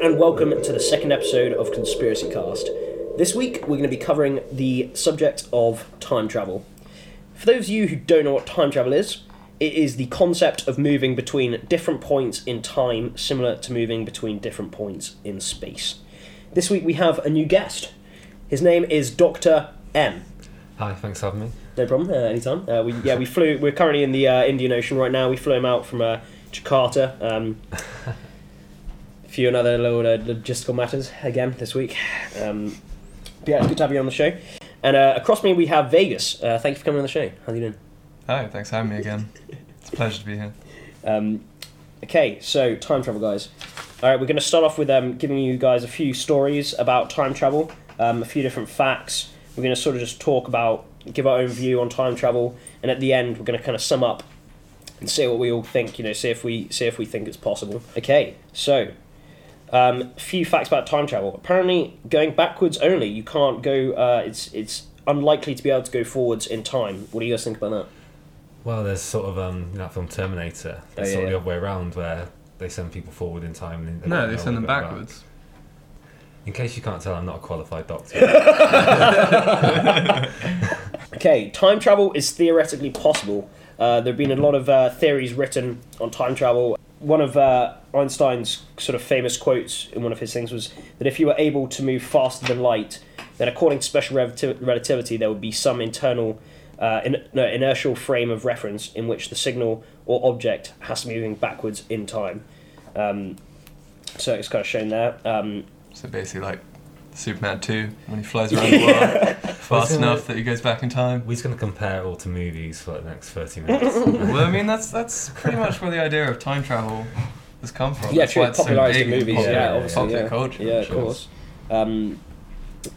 And welcome to the second episode of Conspiracy Cast. This week we're going to be covering the subject of time travel. For those of you who don't know what time travel is, it is the concept of moving between different points in time, similar to moving between different points in space. This week we have a new guest. His name is Dr. M. Hi, thanks for having me. No problem. Uh, anytime. Uh, we yeah we flew. We're currently in the uh, Indian Ocean right now. We flew him out from uh, Jakarta. Um, few other little uh, logistical matters again this week. Um, but yeah, it's good to have you on the show. And uh, across me we have Vegas. Uh, thank you for coming on the show. How are you doing? Hi, thanks for having me again. It's a pleasure to be here. Um, okay, so time travel, guys. All right, we're going to start off with um, giving you guys a few stories about time travel, um, a few different facts. We're going to sort of just talk about, give our own view on time travel, and at the end, we're going to kind of sum up and see what we all think. You know, see if we see if we think it's possible. Okay, so um, a few facts about time travel. Apparently, going backwards only, you can't go. Uh, it's it's unlikely to be able to go forwards in time. What do you guys think about that? Well, there's sort of um, you that film Terminator. There's Oh, sort of yeah. the other way around where they send people forward in time. And No, they send them they go back. backwards. In case you can't tell, I'm not a qualified doctor. Okay, time travel is theoretically possible. Uh, there have been a lot of uh, theories written on time travel. One of uh, Einstein's sort of famous quotes in one of his things was that if you were able to move faster than light, then according to special relati- relativity, there would be some internal uh, in, no, inertial frame of reference in which the signal or object has to be moving backwards in time. Um, so it's kind of shown there. Um, So basically, like Superman 2, when he flies around the world fast enough that he goes back in time. We're just going to compare it all to movies for like the next 30 minutes. Well, I mean, that's that's pretty much where the idea of time travel has come from. Yeah, That's true. why it's so Popularised big in movies. popular- Yeah, obviously. popular yeah. culture. Yeah, of course. Um,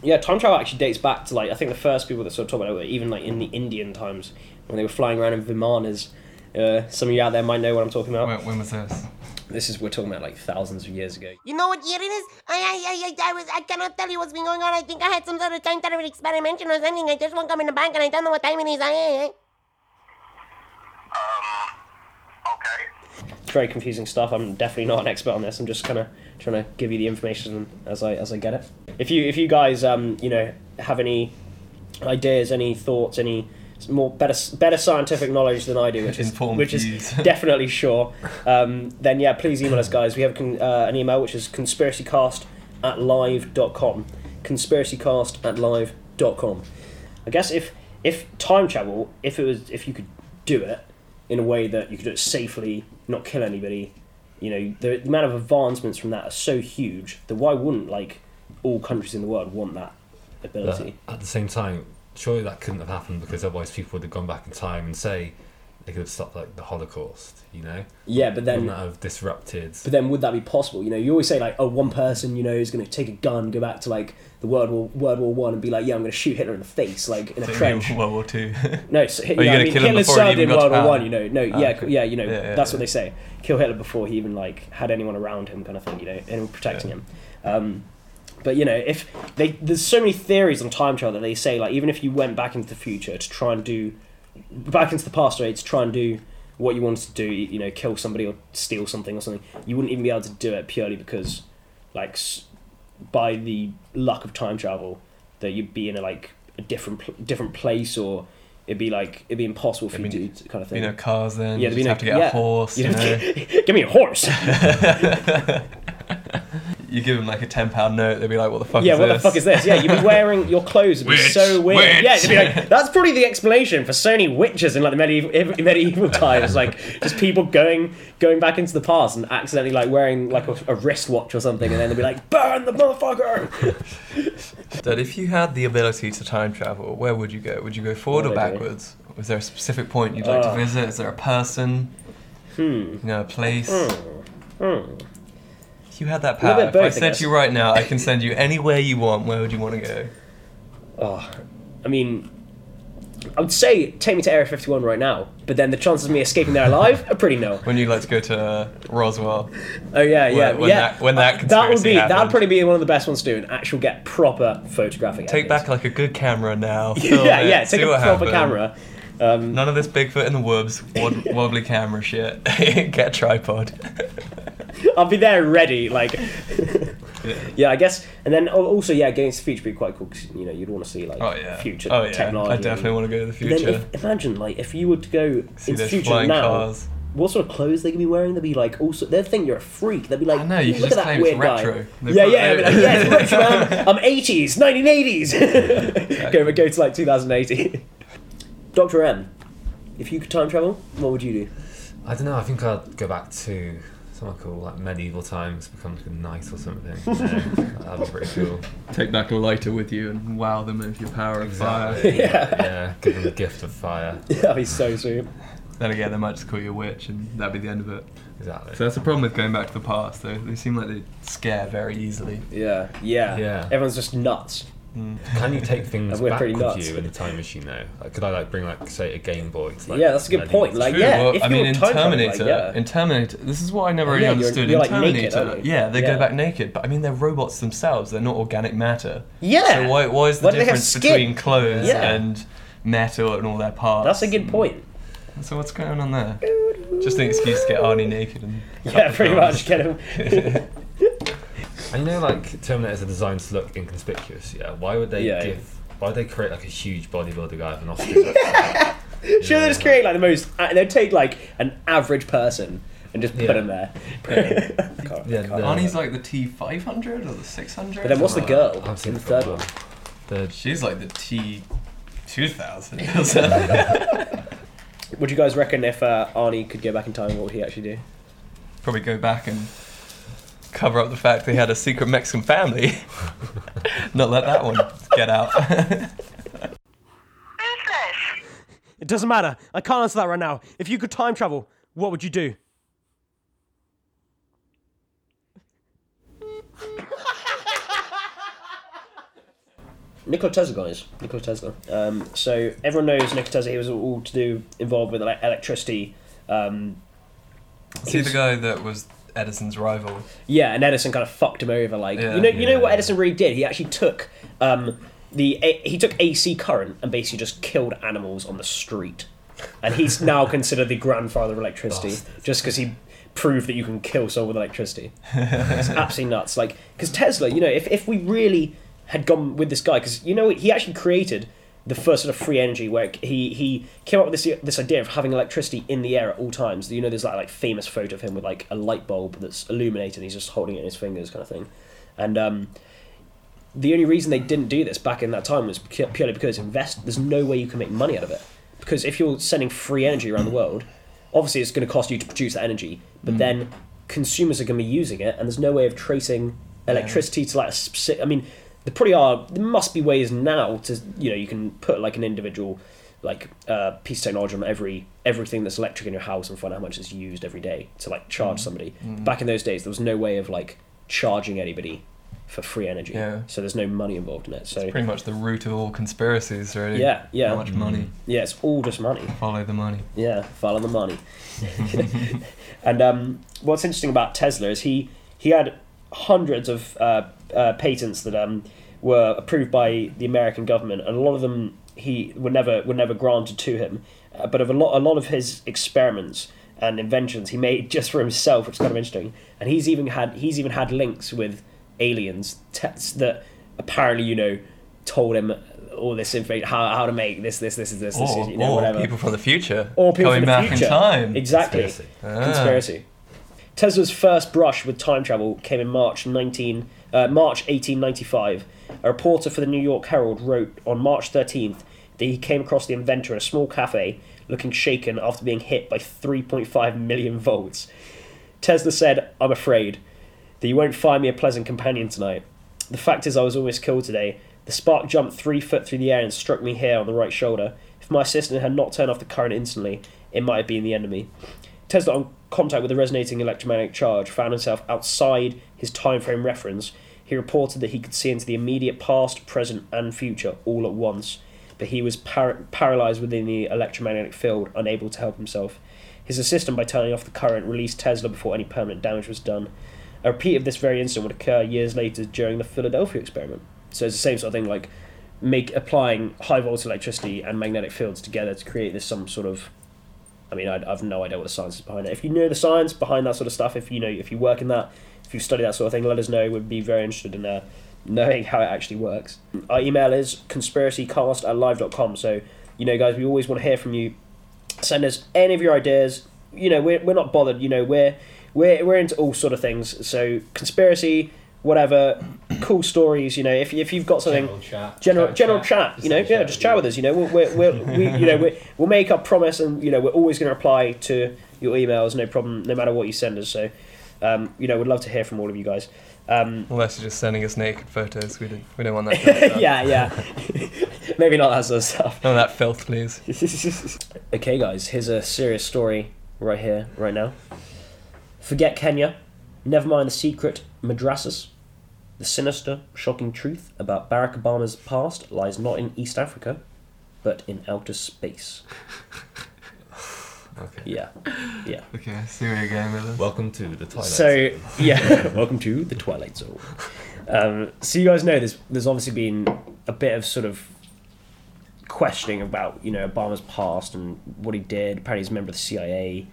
yeah, time travel actually dates back to like I think the first people that sort of talk about it were even like in the Indian times when they were flying around in vimanas. Uh, some of you out there might know what I'm talking about. When, when was this? This is we're talking about like thousands of years ago. You know what year it is? I, I, I, I was, I cannot tell you what's been going on. I think I had some sort of time travel experimentation or something. I just woke up in the bank and I don't know what time it is. I, I, I. It's very confusing stuff. I'm definitely not an expert on this. I'm just kind of trying to give you the information as I as I get it. If you if you guys um you know have any ideas, any thoughts, any more better better scientific knowledge than I do, which is Informed which is definitely sure. Um, then yeah, please email us, guys. We have con- uh, an email which is conspiracycast at live.com. Conspiracycast at live.com. I guess if if time travel, if it was if you could do it in a way that you could do it safely, not kill anybody, you know, the amount of advancements from that are so huge that why wouldn't like all countries in the world want that But ability? at the same time, surely that couldn't have happened because otherwise people would have gone back in time and say they could have stopped like the Holocaust, you know? yeah, but then Wouldn't that have disrupted? But then would that be possible? You know, you always say like, oh, one person, you know, is going to take a gun, go back to like the World War World War One, and be like, yeah, I'm going to shoot Hitler in the face, like in a So trench. World War Two. No, so, you Are know, I gonna mean, kill him Hitler before he served even in got to World War? One. You know, no, Ah, yeah, okay. yeah, you know, Yeah, yeah, that's yeah. what they say. Kill Hitler before he even like had anyone around him, kind of thing. You know, anyone protecting Yeah. him. Um, but you know, if they there's so many theories on time travel that they say like even if you went back into the future to try and do back into the past, right, to try and do what you wanted to do, you know, kill somebody or steal something or something, you wouldn't even be able to do it purely because, like, by the luck of time travel, that you'd be in a like a different different place or it'd be like it'd be impossible for I mean, you to do kind of thing. you know, cars then. Yeah, you just be have to get yeah. a horse. You know? give me a horse. you give them like a ten pound note, they'd be like, "What the fuck is this? yeah, is what this?" the fuck is this? Yeah, you'd be wearing your clothes would be Witch, so weird. witch. Yeah, it'd be like that's probably the explanation for so many witches in like the medieval medieval times. Like just people going going back into the past and accidentally like wearing like a, a wristwatch or something, and then they'd be like, "Burn the motherfucker!" Dad, if you had the ability to time travel, where would you go? Would you go forward What or would backwards? Was there a specific point you'd like Uh. to visit? Is there a person? Hmm. You know, a place? Hmm. If you had that power, bit if I I to you right now, I can send you anywhere you want, where would you want to go? Oh, I mean, I would say take me to Area 51 right now, but then the chances of me escaping there alive are pretty nil. When you'd like to go to uh, Roswell? Oh yeah, yeah, when yeah. that- when that would conspiracy be that'd probably be one of the best ones to do, and actual get proper photographic. Take evidence. back like a good camera now. yeah, it, yeah. Take a proper happened. camera. Um, None of this Bigfoot in the woods, wobbly camera shit. Get a tripod. I'll be there ready. Like, Yeah. yeah, I guess. And then also, yeah, going to the future would be quite cool because you know you'd want to see like Oh yeah. future oh, yeah. technology. I definitely want to go to the And then future. if, imagine like if you were to go See in the future now, cars. what sort of clothes they could be wearing? They'd be like also they'd think you're a freak. They'd be like, I know, you look at that weird guy. Yeah, yeah, I'd like, yeah, it's retro. Man. I'm 80s, 1980s. go go to like 2080. Doctor M, if you could time travel, what would you do? I don't know. I think I'd go back to somewhere cool, like medieval times, become like a knight or something. You know, that'd be pretty cool. Take back a lighter with you and wow them with your power of fire. Yeah. yeah. Give them the gift of fire. That'd be so sweet. Then again, they might just call you a witch, and that'd be the end of it. Exactly. So that's the problem with going back to the past. They, they seem like they scare very easily. Yeah, yeah, Yeah. Everyone's just nuts. Mm. Can you take things we're back pretty with nuts. you in the time machine though? Like, could I like bring like say a Game Boy? To, like, yeah, that's a good medieval point. Like, True, yeah, well, if I you mean, were in time traveling, Terminator, like, yeah. in Terminator, this is what I never Oh, really yeah, you're- understood. you're, in like, naked, Terminator, aren't you? yeah, they Yeah. go back naked, but I mean, they're robots themselves. They're not organic matter. yeah, So why, why is the Why do they have difference skin? between clothes Yeah. and metal and all their parts? that's a good point. So what's going on there? Just an excuse to get Arnie naked and. Yeah, pretty much. Get him. And you know, like Terminators are designed to look inconspicuous. Yeah. Why would they Yeah, give? Why would they create like a huge bodybuilder guy with an Oscar? Sure, they just create like the most. Uh, they'd take like an average person and just put Yeah. him there. Yeah, Can't- the- can't- Arnie's like the T500 or the 600? But then what's the girl I've seen in the it for a third while. one? The She's like the T2000. Would you guys reckon if uh, Arnie could go back in time, what would he actually do? Probably go back and cover up the fact they had a secret Mexican family. Not let that one get out. It doesn't matter. I can't answer that right now. If you could time travel, what would you do? Nikola Tesla, guys. Nikola Tesla. Um, so everyone knows Nikola Tesla. He was all to do involved with like, electricity. Um, See the guy that was Edison's rival? yeah, and Edison kind of fucked him over. Like Yeah. you know, you know what Edison really did. He actually took um, the a- he took AC current and basically just killed animals on the street, and he's now considered the grandfather of electricity Bastard. just because he proved that you can kill someone with electricity. it's absolutely nuts. Like because Tesla, you know, if if we really had gone with this guy, because you know he actually created the first sort of free energy where he he came up with this this idea of having electricity in the air at all times. You know, there's that like famous photo of him with like a light bulb that's illuminated. and He's just holding it in his fingers, kind of thing. And um, the only reason they didn't do this back in that time was purely because invest. There's no way you can make money out of it because if you're sending free energy around the world, obviously it's going to cost you to produce that energy, but then consumers are going to be using it, and there's no way of tracing electricity to like a specific. I mean, there probably are. There must be ways now to you know you can put like an individual like uh, piece of technology on every everything that's electric in your house and find out how much is used every day to like charge somebody. Back in those days, there was no way of like charging anybody for free energy. Yeah. So there's no money involved in it. So Pretty much the root of all conspiracies, really. yeah, yeah, How much money? yeah. It's all just money. Follow the money. Yeah, follow the money. and um, what's interesting about Tesla is he he had hundreds of uh, uh, patents that um, were approved by the American government, and a lot of them he were never were never granted to him. Uh, but of a lot a lot of his experiments and inventions he made just for himself, which is kind of interesting. And he's even had he's even had links with aliens te- that apparently you know told him all this information how, how to make this this this is this, this Or, you know or whatever people from the future. or people the back future. in time. Exactly. Conspiracy. Ah. Conspiracy. Tesla's first brush with time travel came in March 19, uh, March 1895. A reporter for the New York Herald wrote on March 13th that he came across the inventor in a small cafe looking shaken after being hit by 3.5 million volts. Tesla said, I'm afraid that you won't find me a pleasant companion tonight. The fact is, I was almost killed today. The spark jumped three foot through the air and struck me here on the right shoulder. If my assistant had not turned off the current instantly, it might have been the me. Tesla, on contact with the resonating electromagnetic charge, found himself outside his time frame reference. He reported that he could see into the immediate past, present, and future all at once, but he was par- paralyzed within the electromagnetic field, unable to help himself. His assistant, by turning off the current, released Tesla before any permanent damage was done. A repeat of this very incident would occur years later during the Philadelphia experiment. So it's the same sort of thing, like make applying high voltage electricity and magnetic fields together to create this some sort of I mean, I, I've no idea what the science is behind it. If you know the science behind that sort of stuff, if you know, if you work in that, if you study that sort of thing, let us know. We'd be very interested in uh, knowing how it actually works. Our email is conspiracycast at live.com. So, you know, guys, we always want to hear from you. Send us any of your ideas. You know, we're, we're not bothered. You know, we're, we're, we're into all sort of things. So, conspiracy, whatever, cool stories. You know, if, if you've got something General chat. general general chat, you know, yeah, chat just with chat you. with us. You know, we're, we're, we're, we you know we we'll make our promise, and you know, we're always going to reply to your emails, no problem, no matter what you send us. So, um, you know, we'd love to hear from all of you guys. Um, Unless you're just sending us naked photos, we don't, we don't want that. Kind of yeah, yeah, maybe not that sort of stuff. None of that filth, please. okay, guys, here's a serious story right here, right now. Forget Kenya. Never mind the secret madrasas. The sinister, shocking truth about Barack Obama's past lies not in East Africa, but in outer space. Okay. Yeah, yeah. Okay, I see where you're going with this. Welcome to the Twilight. So yeah, welcome to the Twilight Zone. Um, so you guys know there's there's obviously been a bit of sort of questioning about you know Obama's past and what he did. Apparently he's a member of the CIA.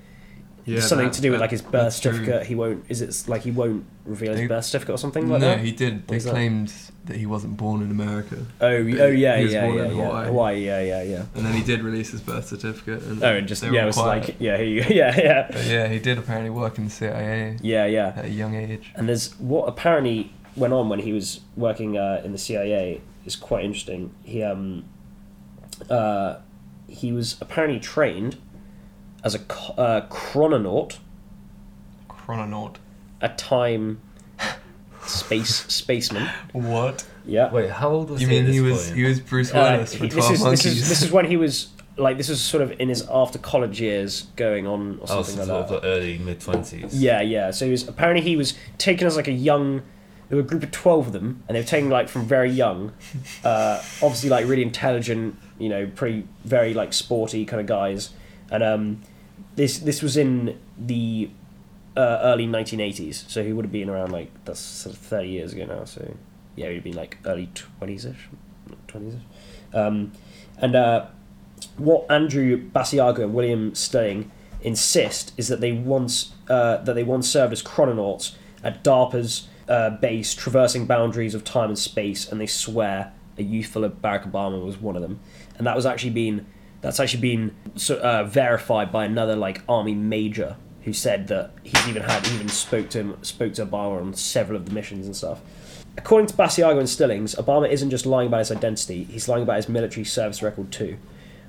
Yeah, something that- to do with that- like his birth that's true. certificate. He won't. Is it like he won't reveal his birth certificate or something like no, that? No, he did. They is that? claimed that he wasn't born in America, Oh, oh yeah, he was yeah, born yeah, in yeah. Hawaii. Hawaii, yeah, yeah, yeah. and then he did release his birth certificate. And Oh, and just yeah, it was quiet. like yeah, he, yeah, yeah, But yeah, he did apparently work in the CIA yeah, yeah. at a young age. And there's what apparently went on when he was working uh, in the CIA is quite interesting. He um uh he was apparently trained as a uh, chrononaut, Chrononaut. a time space spaceman. What? Yeah. Wait, how old was You he? at mean he was point? he was Bruce Uh, Willis from this Twelve is Monkeys? this is this is when he was like this was sort of in his after college years going on or Oh, something so like sort that. of like early mid twenties. Yeah, yeah. So he was apparently he was taken as like a young. There were a group of twelve of them, and they were taken like from very young. Uh, obviously, like really intelligent, you know, pretty very like sporty kind of guys. And um, this this was in the uh, early nineteen eighties, so he would have been around like that's sort of thirty years ago now. So yeah, he'd have been like early twenties ish, twenties ish. Um, and uh, what Andrew Basiago and William Stillings insist is that they once uh, that they once served as chrononauts at DARPA's uh, base, traversing boundaries of time and space, and they swear a youthful Barack Obama was one of them, and that was actually been that's actually been so, uh, verified by another like army major who said that he's even had even spoke to him spoke to Obama on several of the missions and stuff. According to Basiago and Stillings, Obama isn't just lying about his identity; he's lying about his military service record too.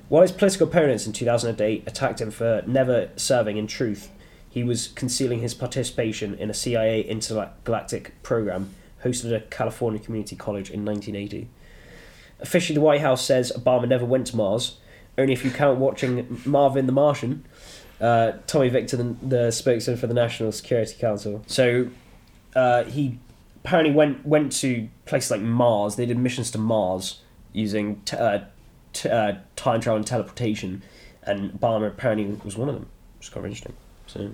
While his political opponents in 2008 attacked him for never serving in truth, he was concealing his participation in a CIA intergalactic program hosted at California Community College in 1980. Officially, the White House says Obama never went to Mars, only if you count watching Marvin the Martian. Uh, Tommy Vietor, the, the spokesman for the National Security Council. So uh, he apparently went went to places like Mars. They did missions to Mars using t- uh, t- uh, time travel and teleportation, and Obama apparently was one of them. It's quite interesting. So,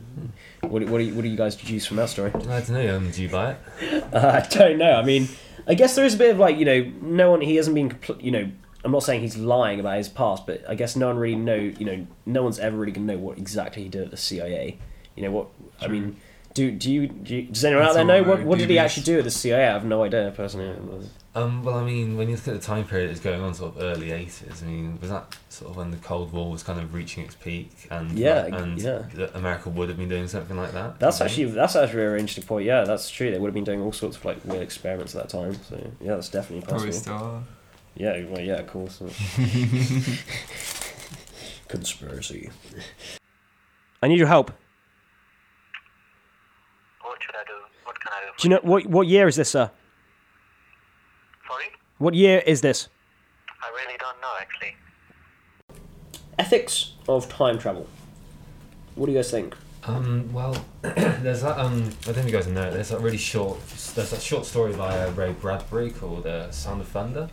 what, do- what, do you, what do you guys deduce from that story? I don't know. Um, do you buy it? Uh, I don't know. I mean, I guess there is a bit of like you know, no one. He hasn't been. compl- You know, I'm not saying he's lying about his past, but I guess no one really know. You know, no one's ever really gonna know what exactly he did at the CIA. You know what? I mean, do do you, do you does anyone out there know what what did he actually do at the CIA? I have no idea personally. Um, well, I mean, when you look at the time period it's going on, sort of early '80s. I mean, was that sort of when the Cold War was kind of reaching its peak, and Yeah, and yeah. that America would have been doing something like that? That's actually think? that's actually a very interesting point. Yeah, that's true. They would have been doing all sorts of like weird experiments at that time. So yeah, that's definitely Probably possible. still are. Yeah, well, yeah, of course. Conspiracy. I need your help. What should I do? What can I do? Do you know what what year is this, sir? Sorry? What year is this? I really don't know actually. Ethics of time travel. What do you guys think? Um, well, there's that. Um, I don't think you guys know. There's that really short. There's that short story by uh, Ray Bradbury called uh, "Sound of Thunder,"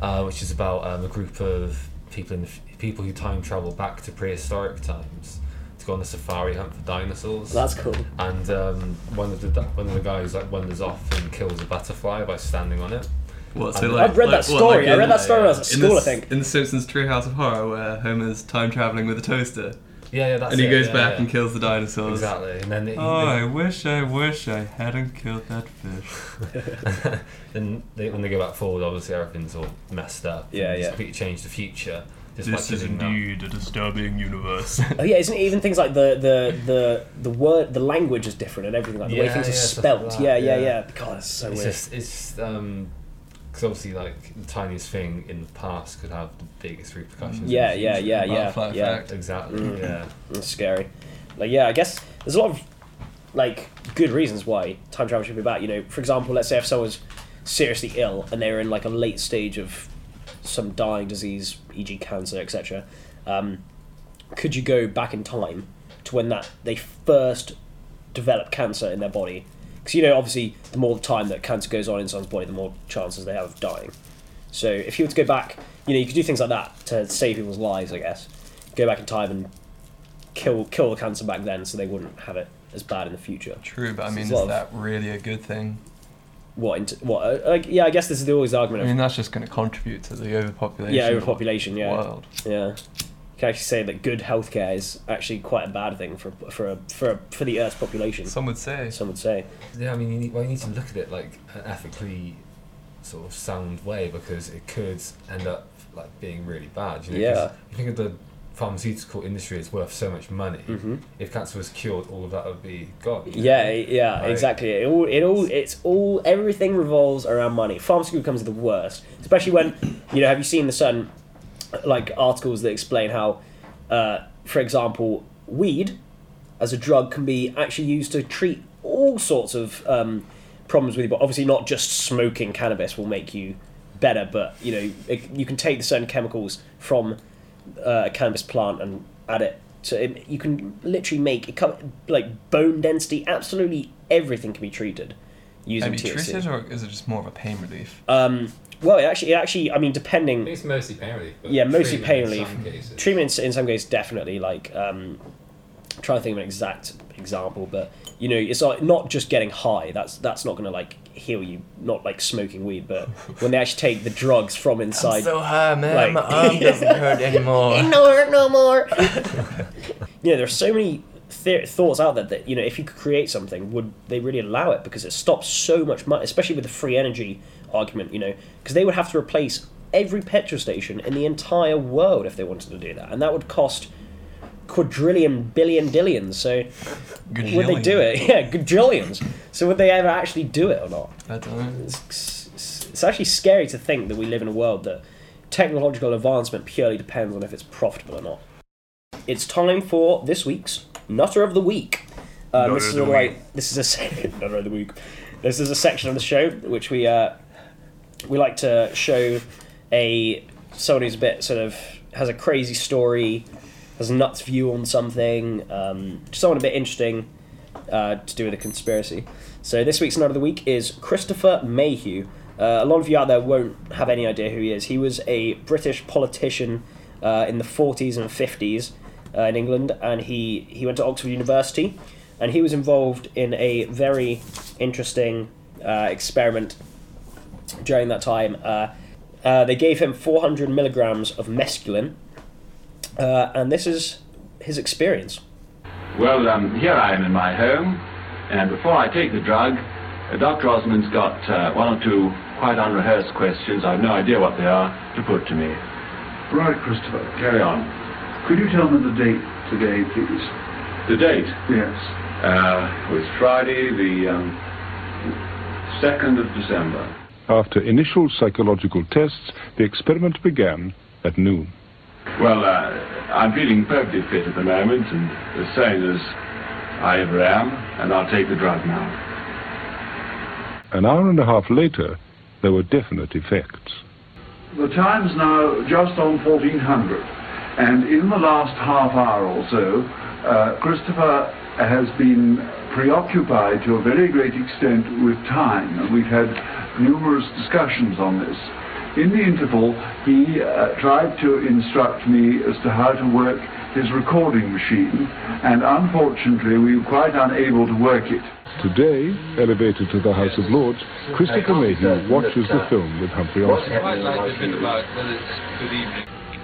uh, which is about um, a group of people in the, people who time travel back to prehistoric times to go on a safari hunt for dinosaurs. That's cool. and um, one of the one of the guys like wanders off and kills a butterfly by standing on it. What, I've like, read that like- what, story. I read that story when I was at in school, the, I think. In the Simpsons Treehouse of Horror, where Homer's time traveling with a toaster. Yeah, yeah, that's and he it, goes yeah, back yeah. and kills the dinosaurs. Exactly, and then it, Oh, I wish, I wish I hadn't killed that fish. then they, when they go back forward, obviously everything's all messed up. Yeah, and it's yeah. completely changed the future. This is killing them. indeed a disturbing universe. Oh yeah, isn't it even things like the the the the word the language is different and everything like the way things are yeah, stuff like spelt. that, yeah, yeah, yeah. yeah. God, it's so it's weird. just it's um because obviously like the tiniest thing in the past could have the biggest repercussions. Yeah, yeah, yeah, yeah, yeah. effect. Exactly. Mm. Yeah. It's scary. Like yeah, I guess there's a lot of like good reasons why time travel should be bad. You know, for example, let's say if someone's seriously ill and they're in like a late stage of some dying disease, e.g., cancer, etc. Um, could you go back in time to when that they first developed cancer in their body? Because you know, obviously, the more time that cancer goes on in someone's body, the more chances they have of dying. So if you were to go back, you know, you could do things like that to save people's lives, I guess. Go back in time and kill kill the cancer back then, so they wouldn't have it as bad in the future. True, but I mean, is lot that really a good thing? What? Into, what? Uh, like, yeah, I guess this is always the I argument of mean, that's just going to contribute to the overpopulation. yeah, of overpopulation. the Yeah, World. yeah. You can actually say that good healthcare is actually quite a bad thing for for a, for a, for the Earth's population. Some would say. Some would say. Yeah, I mean, you need, well, you need to look at it like an ethically sort of sound way because it could end up like being really bad. You know, 'cause Yeah. You think of the pharmaceutical industry is worth so much money. Mhm. If cancer was cured, all of that would be gone. you know? Yeah, yeah, Like- exactly. It all, it all, it's all, everything revolves around money. Pharmaceutical comes the worst, especially when, you know, have you seen the certain, like, articles that explain how, uh, for example, weed as a drug can be actually used to treat all sorts of um, problems with you, but obviously not just smoking cannabis will make you better, but, you know, it, you can take the certain chemicals from uh, a cannabis plant and add it to it, you can literally make it come like bone density absolutely everything can be treated using Have you THC. treated, or is it just more of a pain relief? um, well, it actually, it actually, I mean, I depending, think it's mostly pain relief. Yeah, mostly pain relief. Some. Treatment in, in some cases definitely like um, I'm trying to think of an exact example, but you know, it's like not just getting high. That's that's not gonna like heal you. Not like smoking weed, but when they actually take the drugs from inside. so high, man. like- My arm doesn't hurt anymore. No hurt no more. you know, there's so many th- thoughts out there that you know, if you could create something, would they really allow it? Because it stops so much money, especially with the free energy argument. You know, because they would have to replace every petrol station in the entire world if they wanted to do that, and that would cost quadrillion, billion, dillions. So would they do it? Yeah, gajillions. So would they ever actually do it or not? I don't know. It's, it's actually scary to think that we live in a world that technological advancement purely depends on if it's profitable or not. It's time for this week's Nutter of the Week. Um, this is this is a Nutter of the Week. This is a section of the show which we uh, we like to show a someone who's a bit sort of has a crazy story, has a nuts view on something, um, someone a bit interesting uh, to do with a conspiracy. So this week's Nut of the Week is Christopher Mayhew. Uh, a lot of you out there won't have any idea who he is. He was a British politician uh, in the 40s and 50s uh, in England, and he, he went to Oxford University, and he was involved in a very interesting uh, experiment during that time. Uh, uh, they gave him 400 milligrams of mescaline, uh, and this is his experience. Well, um, here I am in my home, and before I take the drug, uh, Dr. Osmond's got uh, one or two quite unrehearsed questions, I've no idea what they are, to put to me. Right, Christopher. Carry on. Could you tell me the date today, please? The date Yes. uh, was Friday, the um, 2nd of December. After initial psychological tests, the experiment began at noon. Well, uh, I'm feeling perfectly fit at the moment, and as sane as I ever am, and I'll take the drug now. An hour and a half later, there were definite effects. The time's now just on 1400, and in the last half hour or so, uh, Christopher has been preoccupied to a very great extent with time, and we've had numerous discussions on this. In the interval, he uh, tried to instruct me as to how to work his recording machine, and unfortunately, we were quite unable to work it. Today, elevated to the House of Lords, Christopher Mayhew watches the film with Humphry Osmond.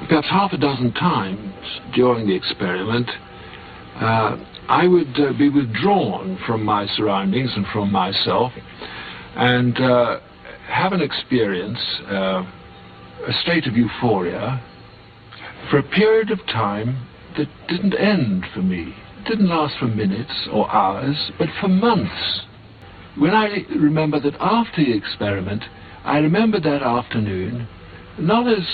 Perhaps half a dozen times during the experiment, I would uh, be withdrawn from my surroundings and from myself and uh, have an experience, uh, a state of euphoria, for a period of time that didn't end for me. It didn't last for minutes or hours, but for months. When I remember that after the experiment, I remember that afternoon, not as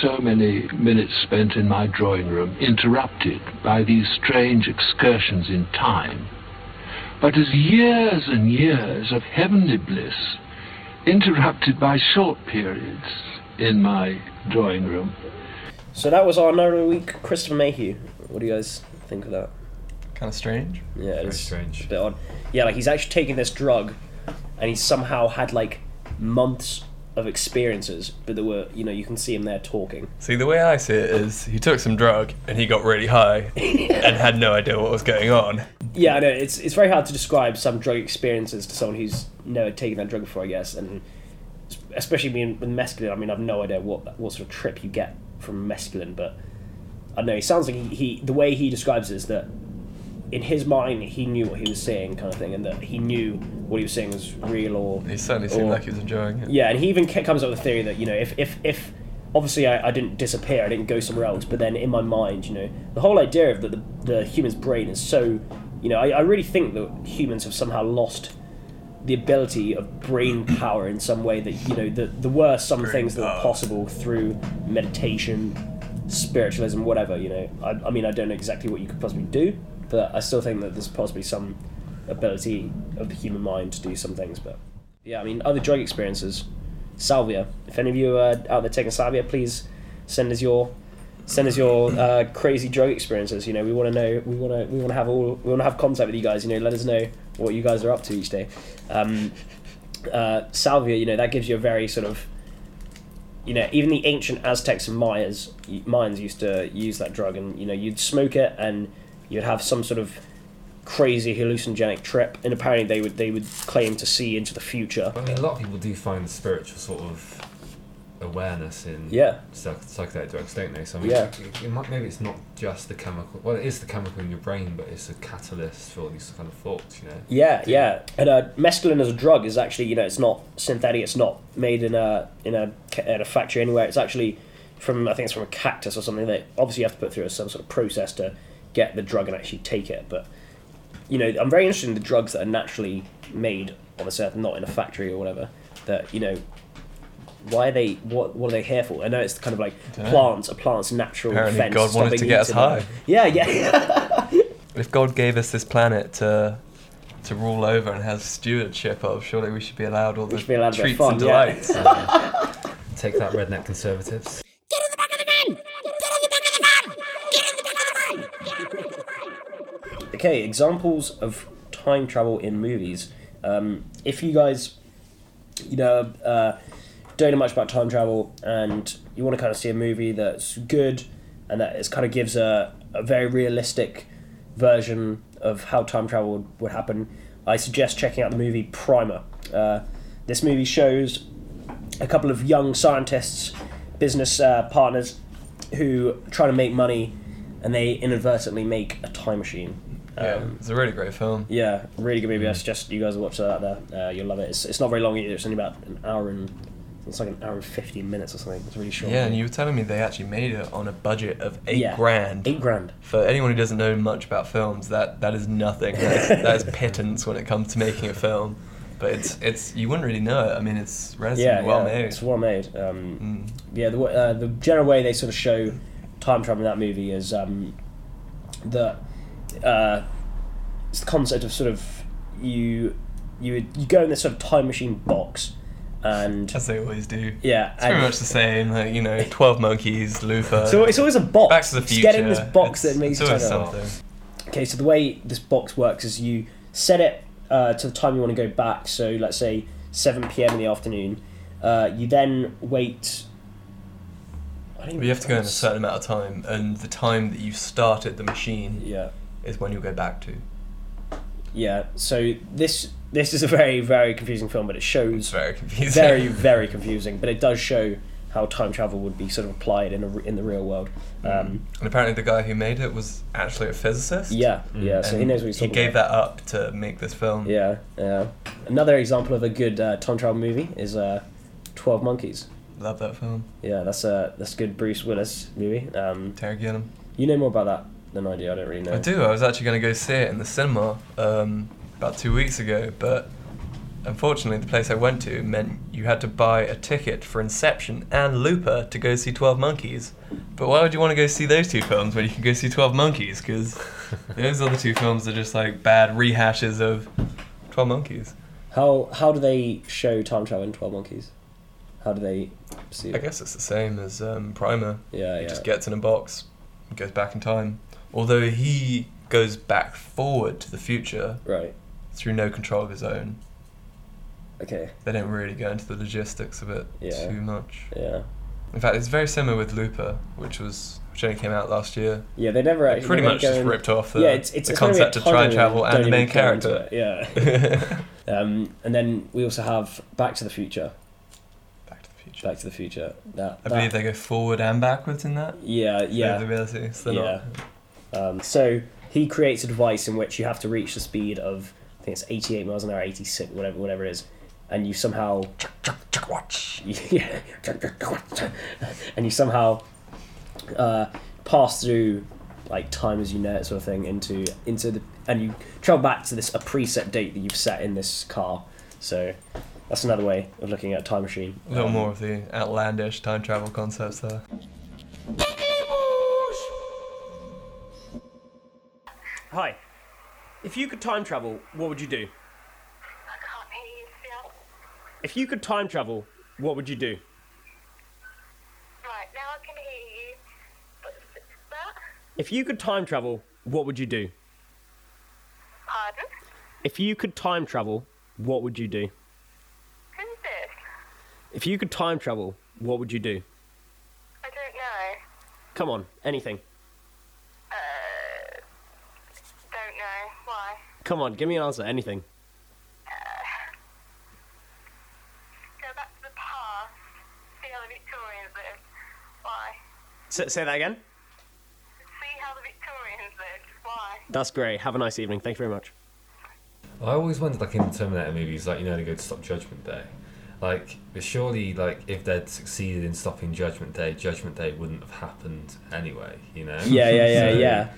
so many minutes spent in my drawing room, interrupted by these strange excursions in time, but as years and years of heavenly bliss, interrupted by short periods in my drawing room. So that was our note week, Christopher Mayhew. What do you guys think of that? Kind of strange. Yeah, it's strange. a bit odd. Yeah, like he's actually taking this drug, and he somehow had like months of experiences, but there were, you know, you can see him there talking. See, the way I see it is he took some drug and he got really high and had no idea what was going on. Yeah, I know it's it's very hard to describe some drug experiences to someone who's never taken that drug before, I guess, and especially being with mescaline. I mean, I've no idea what what sort of trip you get from mescaline, but I don't know. It sounds like he, he the way he describes it is that in his mind he knew what he was saying, kind of thing, and that he knew what he was saying was real or He certainly seemed or- like he was enjoying it. Yeah, and he even comes up with a theory that you know if if if obviously I, I didn't disappear, I didn't go somewhere else, but then in my mind, you know, the whole idea of that the, the human's brain is so, you know, I, I really think that humans have somehow lost the ability of brain power in some way that you know that there were some Brain things that were possible through meditation spiritualism whatever you know I, I mean i don't know exactly what you could possibly do but i still think that there's possibly some ability of the human mind to do some things but yeah i mean other drug experiences. Salvia. If any of you are out there taking salvia please send us your send us your uh, crazy drug experiences. You know we want to know we want to we want to have all we want to have contact with you guys you know let us know what you guys are up to each day. Um, uh, salvia you know that gives you a very sort of you know even the ancient aztecs and mayas mayans used to use that drug and you know you'd smoke it and you'd have some sort of crazy hallucinogenic trip and apparently they would they would claim to see into the future I mean, a lot of people do find spiritual sort of awareness in Yeah. psych- psychedelic drugs, don't they? So I mean, Yeah. it, it might, maybe it's not just the chemical. Well, it is the chemical in your brain, but it's a catalyst for all these kind of thoughts. You know. Yeah, yeah. And uh, mescaline as a drug is actually, you know, it's not synthetic. It's not made in a in a in a factory anywhere. It's actually from I think it's from a cactus or something that obviously you have to put through some sort of process to get the drug and actually take it. But you know, I'm very interested in the drugs that are naturally made on this earth, not in a factory or whatever. That you know. Why are they? What? What are they here for? I know it's kind of like Dunno. plants, a plant's natural Apparently defense. God wanted to get us eating them. high. Yeah, yeah. If God gave us this planet to to rule over and has stewardship of, surely we should be allowed all the be allowed a bit of treats fun, and yeah. delights. Take that, redneck conservatives. Okay, examples of time travel in movies. Um, if you guys, you know, uh, don't know much about time travel and you want to kind of see a movie that's good and that is kind of gives a, a very realistic version of how time travel would, would happen, I suggest checking out the movie Primer. Uh, this movie shows a couple of young scientists, business uh, partners, who try to make money and they inadvertently make a time machine. Yeah, Um, it's a really great film. yeah, really good movie. I suggest you guys watch that out there. Uh, you'll love it. It's, it's not very long either. It's only about an hour and it's like an hour and fifteen minutes or something. It's really short. Yeah, and you were telling me they actually made it on a budget of eight Yeah, grand. Eight grand. For anyone who doesn't know much about films, that that is nothing. That is, that is pittance when it comes to making a film. But it's it's you wouldn't really know it. I mean, it's relatively Yeah, well yeah, made. It's well made. Um, Mm. Yeah, the uh, the general way they sort of show time travel in that movie is um, that uh, it's the concept of sort of you you you go in this sort of time machine box and As they always do. yeah, It's and- much the same. Like you know, Twelve Monkeys, Looper. so it's always a box. Back to the Just Future. Get in this box It's- that makes it's you turn something. Okay, so the way this box works is you set it uh, to the time you want to go back. So let's say 7 p.m. in the afternoon. Uh, you then wait. I don't You have to go in a certain amount of time, and the time that you started the machine Yeah, is when you'll go back to. yeah. So this this is a very very confusing film, but it It's shows very confusing. very very confusing. But it does show how time travel would be sort of applied in a, in the real world. Um, And apparently, the guy who made it was actually a physicist. yeah, yeah. So he knows what he's He gave about. that up to make this film. Yeah, yeah. Another example of a good uh, time travel movie is uh, Twelve Monkeys. Love that film. Yeah, that's a that's a good Bruce Willis movie. Um, Terry Gilliam. you know more about that than idea. I don't really know. I do. I was actually going to go see it in the cinema um, about two weeks ago, but unfortunately, the place I went to meant you had to buy a ticket for Inception and Looper to go see Twelve Monkeys. But why would you want to go see those two films when you can go see Twelve Monkeys? Because those other two films are just like bad rehashes of Twelve Monkeys. How how do they show time travel in Twelve Monkeys? How do they see it? I guess it's the same as um, Primer. Yeah, He yeah. just gets in a box, and goes back in time. Although he goes back forward to the future Right. through no control of his own. Okay. They don't really go into the logistics of it Yeah. too much. Yeah. In fact, it's very similar with Looper, which was which only came out last year. Yeah, they never They actually pretty much just ripped off the, yeah, it's, it's the it's concept of time travel and the main character. Yeah. um, and then we also have Back to the Future. Back to the Future. Back to the Future. That, I that- believe they go forward and backwards in that. Yeah, yeah. The ability, so they're yeah. not- Um, so he creates a device in which you have to reach the speed of I think it's 88 miles an hour, 86, whatever, whatever it is, and you somehow yeah, and you somehow uh, pass through like time as you know it sort of thing into into the and you travel back to this a preset date that you've set in this car. So that's another way of looking at a time machine. A little Um, more of the outlandish time travel concepts there. Hi. If you could time travel, what would you do? I can't hear you, Phil. If you could time travel, what would you do? Right, now I can hear you. But that? If you could time travel, what would you do? Pardon? If you could time travel, what would you do? Who's this? If you could time travel, what would you do? I don't know. Come on, anything. Uh, don't know. Why? Come on, give me an answer, anything. Uh, go back to the past. See how the Victorians lived. Why? S- say that again? See how the Victorians lived. Why? That's great. Have a nice evening. Thank you very much. I always wondered, like in the Terminator movies, like you know, they go to stop Judgment Day. Like, but surely, like if they'd succeeded in stopping Judgment Day, Judgment Day wouldn't have happened anyway. You know? Yeah, yeah, yeah, So- yeah.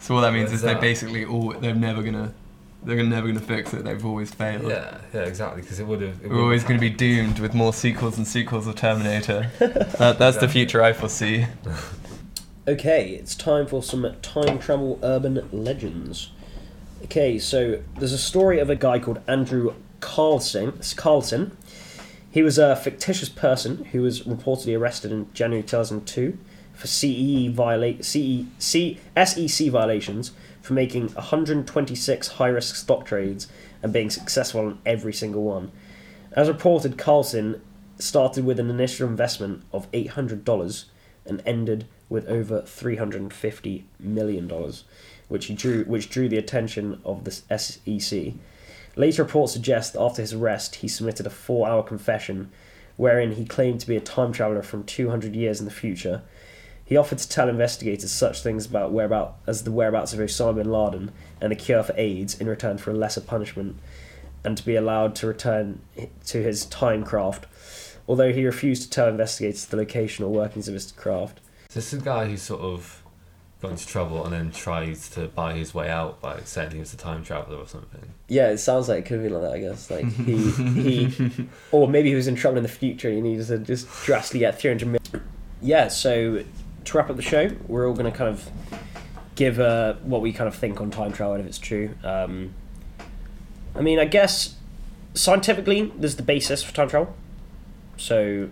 So what that means What is is they that? basically all they're never gonna they're never gonna fix it. They've always failed. Yeah, yeah, exactly. Because it would have. We're always going to be doomed with more sequels and sequels of Terminator. that, that's the future I foresee. Okay, it's time for some time travel urban legends. Okay, so there's a story of a guy called Andrew Carlson. Carlson. He was a fictitious person who was reportedly arrested in January 2002 for CE viola- CE, C, SEC violations for making 126 high-risk stock trades and being successful on every single one. As reported, Carlson started with an initial investment of $800 and ended with over $350 million, which, drew, which drew the attention of the SEC. Later reports suggest that after his arrest, he submitted a four hour confession wherein he claimed to be a time traveller from 200 years in the future. He offered to tell investigators such things about whereabout as the whereabouts of Osama bin Laden and the cure for AIDS in return for a lesser punishment, and to be allowed to return to his time craft, although he refused to tell investigators the location or workings of his craft. This is a guy who sort of got into trouble and then tries to buy his way out by saying he was a time traveller or something. Yeah, it sounds like it could be like that. I guess like he he, or maybe he was in trouble in the future and he needed to just drastically get three hundred million. Yeah. So to wrap up the show, we're all going to kind of give uh, what we kind of think on time travel and if it's true. Um, I mean, I guess scientifically, there's the basis for time travel. So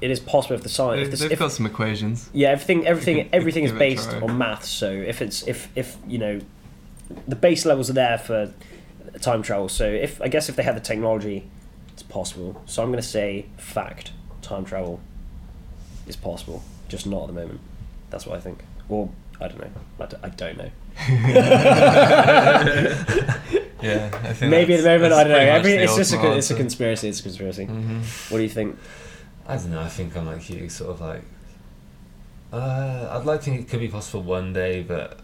it is possible if the science. If They've, the, they've if, got some equations. yeah, everything, everything, can- everything is give it a based on maths. So if it's if if you know, the base levels are there for time travel. So if I guess if they had the technology, it's possible. So I'm going to say fact: time travel is possible, just not at the moment. That's what I think. Or I don't know. I d- I don't know. Yeah, I think Maybe at the moment I don't know. Every, it's just a it's a conspiracy. It's a conspiracy. Mhm. What do you think? I don't know. I think I'm like you, sort of like. Uh, I'd like to think it could be possible one day, but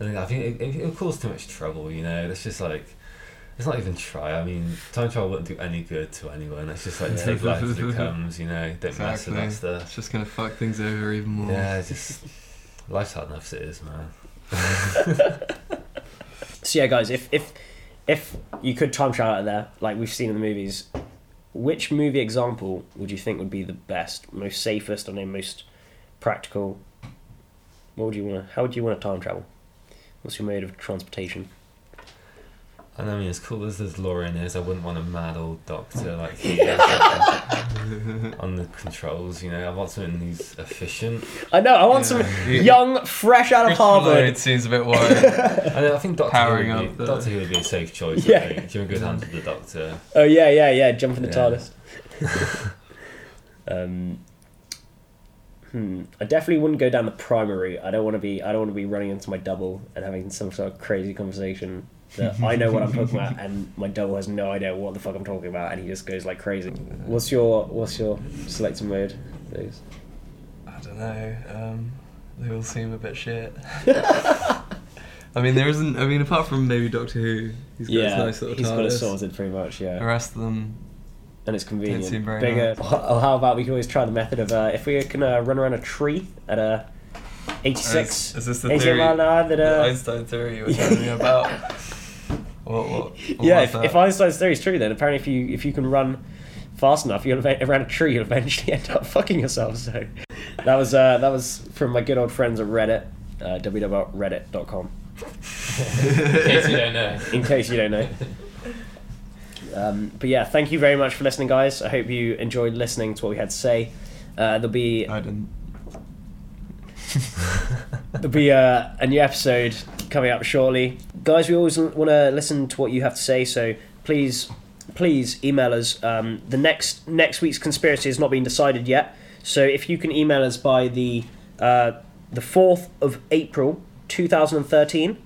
I think I think it, it, it'll cause too much trouble. You know, it's just like. It's not even try. I mean, time travel wouldn't do any good to anyone. It's just like Yeah. take life as it comes. You know, don't mess Exactly. with that stuff. It's just gonna fuck things over even more. Yeah, it's just life's hard enough as it is, man. So yeah, guys, if if if you could time travel out of there, like we've seen in the movies, which movie example would you think would be the best, most safest, or the most practical? What would you want? to How would you want to time travel? What's your mode of transportation? And I mean, as cool as this DeLorean is, I wouldn't want a mad old doctor like he is on the controls. You know, I want someone who's efficient. I know. I want some young, fresh out of Harvard. It seems a bit worried. And I think Doctor Powering Who would up be, the- Doctor Who would be a safe choice. Yeah. I think. You're in good hands with the Doctor. Oh yeah, yeah, yeah. Jump in the Yeah. TARDIS. um, hmm. I definitely wouldn't go down the primary. I don't want to be. I don't want to be running into my double and having some sort of crazy conversation that I know what I'm talking about and my double has no idea what the fuck I'm talking about and he just goes like crazy. What's your What's your selected mode? Those. I don't know. Um, they all seem a bit shit. I mean, there isn't. I mean, apart from maybe Doctor Who, he's got his Yeah, nice little he's got it TARDIS. sorted pretty much. Yeah. The rest of them, and it's convenient. seem very Bigger. nice. Or how about we can always try the method of uh, if we can uh, run around a tree at a 86, Is, is this the theory? mile an hour that the uh, Einstein theory you were telling me about? What? What? what yeah, if, if Einstein's theory is true, then apparently if you if you can run fast enough, you'll ev- around a tree, you'll eventually end up fucking yourself. So that was uh, that was from my good old friends at Reddit, uh, www.reddit.com. In case you don't know. In case you don't know. Um, but yeah, thank you very much for listening, guys. I hope you enjoyed listening to what we had to say. Uh, there'll be I didn't. There'll be uh, a new episode coming up shortly. Guys, we always want to listen to what you have to say, so please, please email us. Um, the next next week's conspiracy has not been decided yet, so if you can email us by the uh, the fourth of April, two thousand and thirteen,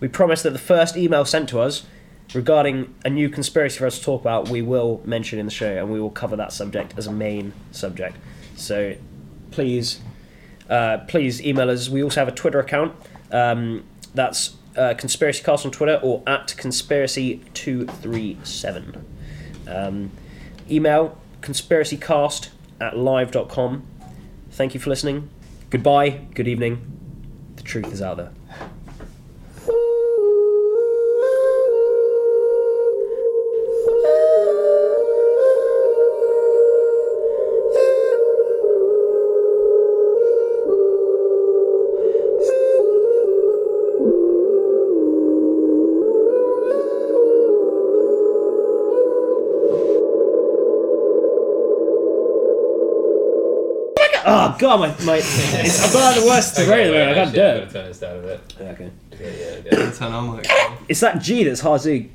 we promise that the first email sent to us regarding a new conspiracy for us to talk about, we will mention in the show, and we will cover that subject as a main subject. So, please uh, please email us. We also have a Twitter account. Um, that's uh, Conspiracy Cast on Twitter or at Conspiracy237. Um, email conspiracycast at live.com. Thank you for listening. Goodbye. Good evening. The truth is out there. God, my my! It's, I'm not the worst to Okay, the wait. I can't do actually, I'm it. turn this down a bit. Okay. Yeah, yeah, yeah. Turn on like. It's that G that's hard to.